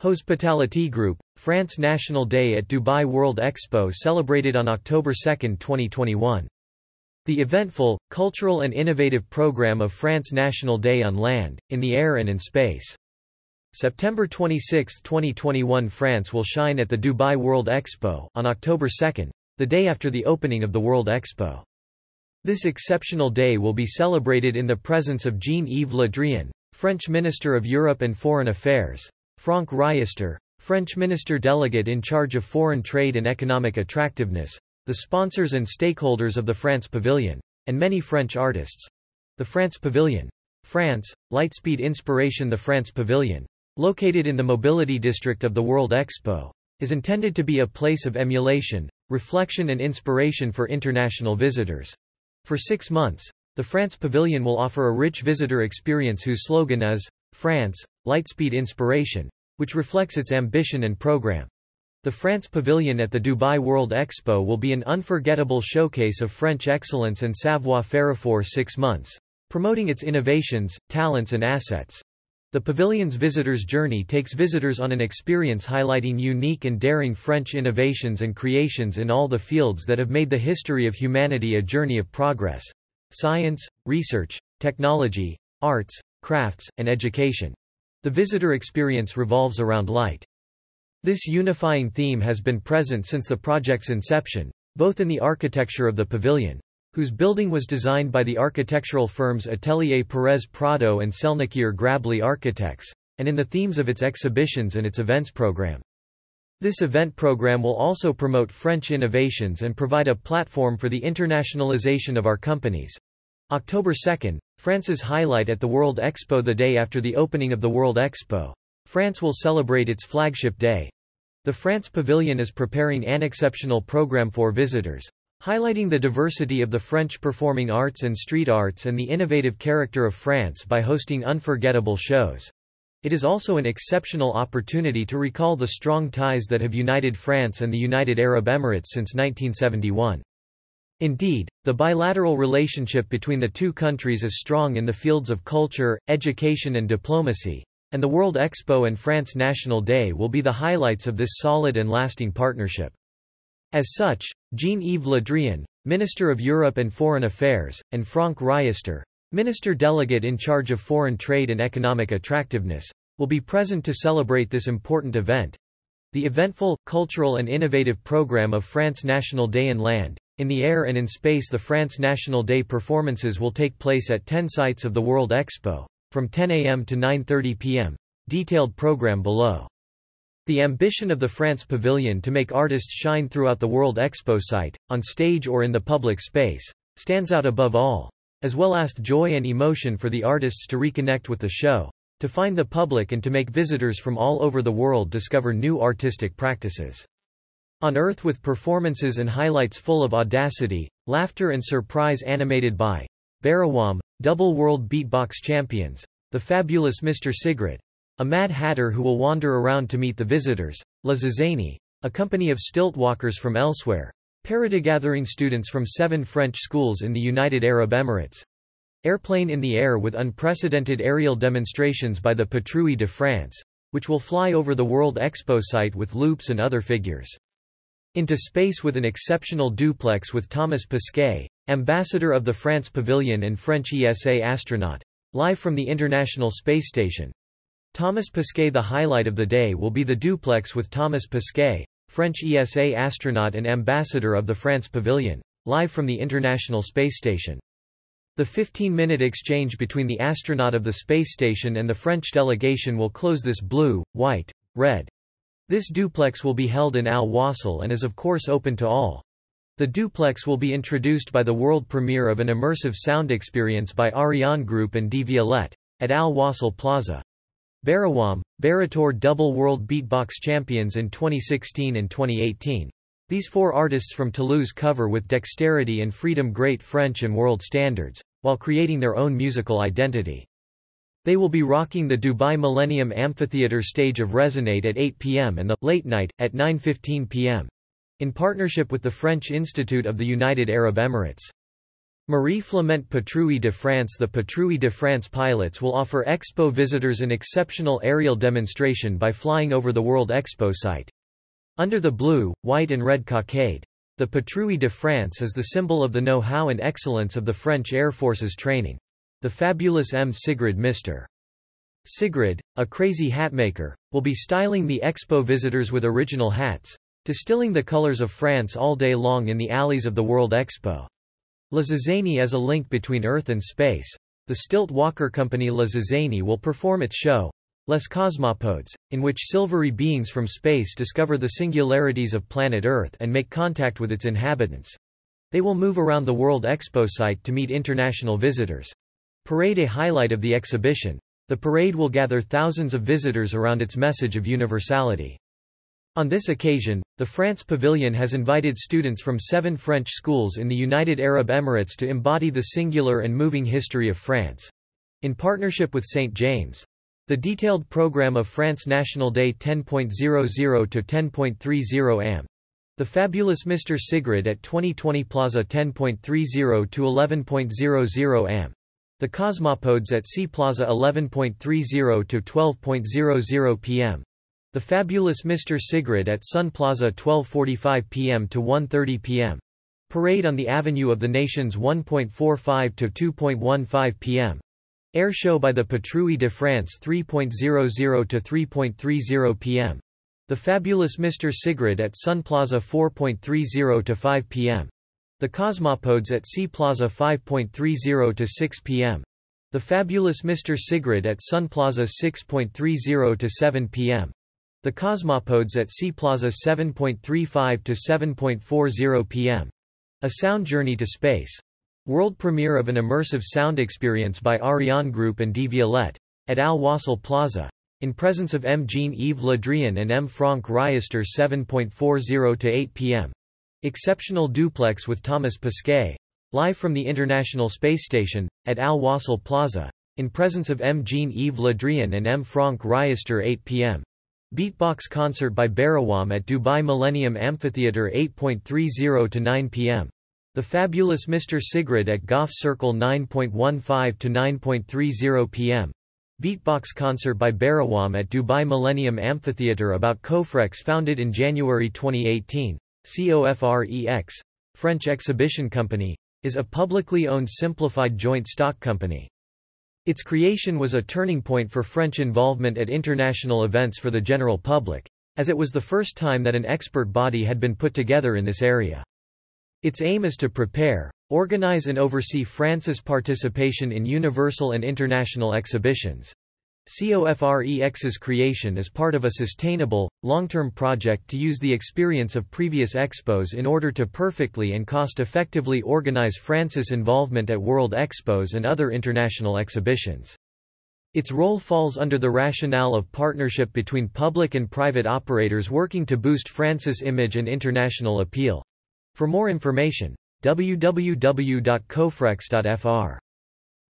Hospitality Group, France National Day at Dubai World Expo celebrated on October 2, 2021. The eventful, cultural and innovative program of France National Day on land, in the air and in space. September 26, 2021 France will shine at the Dubai World Expo on October 2, the day after the opening of the World Expo. This exceptional day will be celebrated in the presence of Jean-Yves Le Drian, French Minister of Europe and Foreign Affairs, Franck Riester, French Minister Delegate in charge of foreign trade and economic attractiveness, the sponsors and stakeholders of the France Pavilion, and many French artists. The France Pavilion. France, Lightspeed Inspiration The France Pavilion, located in the mobility district of the World Expo, is intended to be a place of emulation, reflection and inspiration for international visitors. For six months, the France Pavilion will offer a rich visitor experience whose slogan is, France, Lightspeed Inspiration, which reflects its ambition and program. The France Pavilion at the Dubai World Expo will be an unforgettable showcase of French excellence and savoir-faire for six months, promoting its innovations, talents and assets. The pavilion's visitors' journey takes visitors on an experience highlighting unique and daring French innovations and creations in all the fields that have made the history of humanity a journey of progress. Science, research, technology, arts, crafts, and education. The visitor experience revolves around light. This unifying theme has been present since the project's inception, both in the architecture of the pavilion, whose building was designed by the architectural firms Atelier Pérez Prado and Celnikier Grabli Architects, and in the themes of its exhibitions and its events program. This event program will also promote French innovations and provide a platform for the internationalization of our companies. October 2, France's highlight at the World Expo The day after the opening of the World Expo, France will celebrate its flagship day. The France Pavilion is preparing an exceptional program for visitors, highlighting the diversity of the French performing arts and street arts and the innovative character of France by hosting unforgettable shows. It is also an exceptional opportunity to recall the strong ties that have united France and the United Arab Emirates since 1971. Indeed, the bilateral relationship between the two countries is strong in the fields of culture, education and diplomacy, and the World Expo and France National Day will be the highlights of this solid and lasting partnership. As such, Jean-Yves Le Drian, Minister of Europe and Foreign Affairs, and Franck Riester, Minister Delegate in charge of foreign trade and economic attractiveness, will be present to celebrate this important event. The eventful, cultural and innovative program of France National Day in land, in the air and in space the France National Day performances will take place at 10 sites of the World Expo from 10 a.m. to 9.30 p.m. Detailed program below. The ambition of the France Pavilion to make artists shine throughout the World Expo site, on stage or in the public space, stands out above all, as well as joy and emotion for the artists to reconnect with the show, to find the public and to make visitors from all over the world discover new artistic practices. On Earth with performances and highlights full of audacity, laughter and surprise animated by Berywam, double world beatbox champions, the fabulous Mr. Sigrid, a Mad Hatter who will wander around to meet the visitors, La Zizanie, a company of stilt walkers from elsewhere, gathering students from seven French schools in the United Arab Emirates, Airplane in the air with unprecedented aerial demonstrations by the Patrouille de France, which will fly over the World Expo site with loops and other figures. Into space with an exceptional duplex with Thomas Pesquet, ambassador of the France Pavilion and French ESA astronaut. Live from the International Space Station. Thomas Pesquet The highlight of the day will be the duplex with Thomas Pesquet, French ESA astronaut and ambassador of the France Pavilion, live from the International Space Station. The 15-minute exchange between the astronaut of the space station and the French delegation will close this blue, white, red. This duplex will be held in Al Wasl and is of course open to all. The duplex will be introduced by the world premiere of an immersive sound experience by Ariane Group and D. Violette, at Al Wasl Plaza. Berywam, Barator double world beatbox champions in 2016 and 2018. These four artists from Toulouse cover with dexterity and freedom great French and world standards, while creating their own musical identity. They will be rocking the Dubai Millennium Amphitheatre stage of Resonate at 8 p.m. and the Late Night at 9.15 p.m in partnership with the French Institute of the United Arab Emirates. Marie Flement Patrouille de France The Patrouille de France pilots will offer Expo visitors an exceptional aerial demonstration by flying over the World Expo site. Under the blue, white and red cockade, the Patrouille de France is the symbol of the know-how and excellence of the French Air Force's training. The fabulous M. Sigrid Mr. Sigrid, a crazy hatmaker, will be styling the expo visitors with original hats, distilling the colors of France all day long in the alleys of the World Expo. La Zizanie as a link between Earth and space. The stilt walker company La Zizanie will perform its show, Les Cosmopodes, in which silvery beings from space discover the singularities of planet Earth and make contact with its inhabitants. They will move around the World Expo site to meet international visitors. Parade A highlight of the exhibition, the parade will gather thousands of visitors around its message of universality. On this occasion, the France Pavilion has invited students from seven French schools in the United Arab Emirates to embody the singular and moving history of France. In partnership with St. James. The detailed program of France National Day 10.00 to 10.30 am. The Fabulous Mr. Sigrid at 2020 Plaza 10.30 to 11.00 am. The Cosmopodes at Sea Plaza 11.30 to 12.00 p.m. The Fabulous Mr. Sigrid at Sun Plaza 12.45 p.m. to 1.30 p.m. Parade on the Avenue of the Nations 1.45 to 2.15 p.m. Air show by the Patrouille de France 3.00 to 3.30 p.m. The Fabulous Mr. Sigrid at Sun Plaza 4.30 to 5 p.m. The Cosmopodes at Sea Plaza 5.30 to 6 p.m. The Fabulous Mr. Sigrid at Sun Plaza 6.30 to 7 p.m. The Cosmopodes at Sea Plaza 7.35 to 7.40 p.m. A Sound Journey to Space. World premiere of an immersive sound experience by Ariane Group and D. Violette. At Al Wasl Plaza. In presence of M. Jean-Yves Le Drian and M. Franck Riester 7.40 to 8 p.m. Exceptional duplex with Thomas Pesquet. Live from the International Space Station, at Al Wasl Plaza. In presence of M. Jean-Yves Le Drian and M. Franck Riester 8 p.m. Beatbox concert by Berywam at Dubai Millennium Amphitheatre 8.30 to 9 p.m. The Fabulous Mr. Sigrid at Gough Circle 9.15 to 9.30 p.m. Beatbox concert by Berywam at Dubai Millennium Amphitheatre about COFREX founded in January 2018. COFREX, French Exhibition Company, is a publicly owned simplified joint stock company. Its creation was a turning point for French involvement at international events for the general public, as it was the first time that an expert body had been put together in this area. Its aim is to prepare, organize and oversee France's participation in universal and international exhibitions, COFREX's creation is part of a sustainable, long-term project to use the experience of previous expos in order to perfectly and cost-effectively organize France's involvement at World Expos and other international exhibitions. Its role falls under the rationale of partnership between public and private operators working to boost France's image and international appeal. For more information, www.cofrex.fr